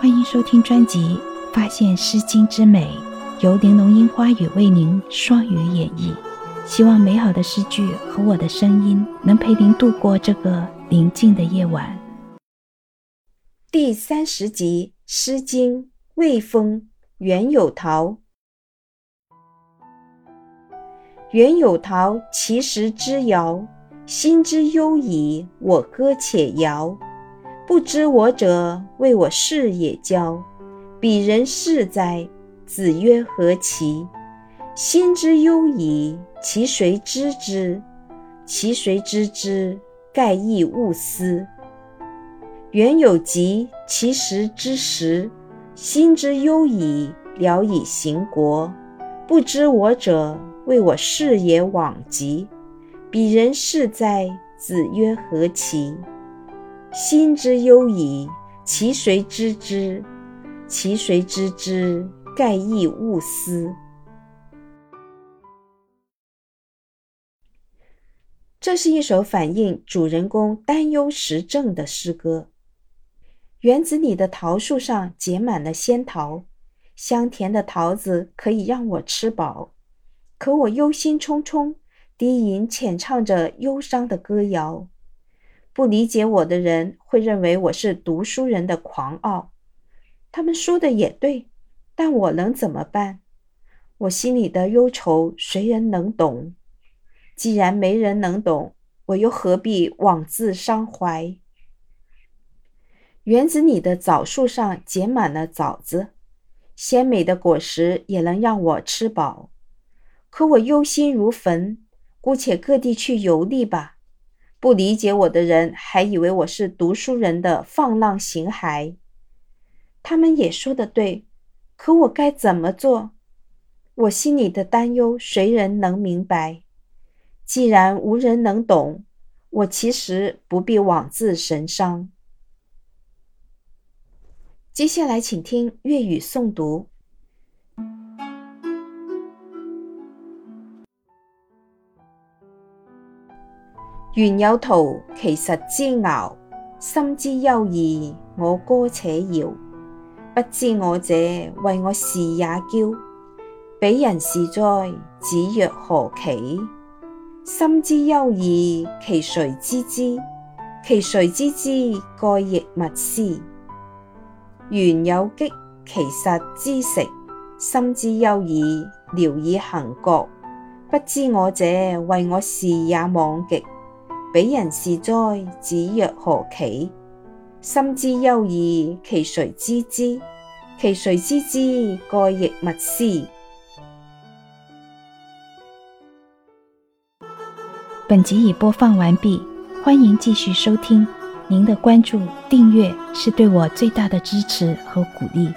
欢迎收听专辑《发现诗经之美》，由玲珑樱花雨为您双语演绎。希望美好的诗句和我的声音能陪您度过这个宁静的夜晚。第三十集《诗经·魏风·袁有桃》。袁有桃其实之遥，心之忧矣。我歌且遥，不知我者，谓我是也骄。彼人是哉？子曰：何其？心之忧矣，其谁知之？其谁知之？盖亦勿思。原有疾，其实之时，心之忧矣，聊以行国。不知我者，谓我是也往极。彼人是哉？子曰：何其？心之忧矣，其谁知之？其谁知之？盖亦勿思。这是一首反映主人公担忧时政的诗歌。园子里的桃树上结满了仙桃，香甜的桃子可以让我吃饱。可我忧心忡忡，低吟浅唱着忧伤的歌谣。不理解我的人会认为我是读书人的狂傲。他们说的也对，但我能怎么办？我心里的忧愁，谁人能懂？既然没人能懂，我又何必枉自伤怀？园子里的枣树上结满了枣子，鲜美的果实也能让我吃饱。可我忧心如焚，姑且各地去游历吧。不理解我的人还以为我是读书人的放浪形骸。他们也说的对，可我该怎么做？我心里的担忧，谁人能明白？既然无人能懂，我其实不必枉自神伤。接下来，请听粤语诵读。原有图其实之遥，心之忧矣。我歌且摇，不知我者，谓我是也骄。彼人是哉？子曰：何其？心之忧矣，其谁知之？其谁知之？盖亦勿思。原有激，其实之食。心之忧矣，聊以行国。不知我者，谓我是也罔极。彼人是哉？子曰：何其？心之忧矣，其谁知之？其谁知之？盖亦勿思。本集已播放完毕，欢迎继续收听。您的关注、订阅是对我最大的支持和鼓励。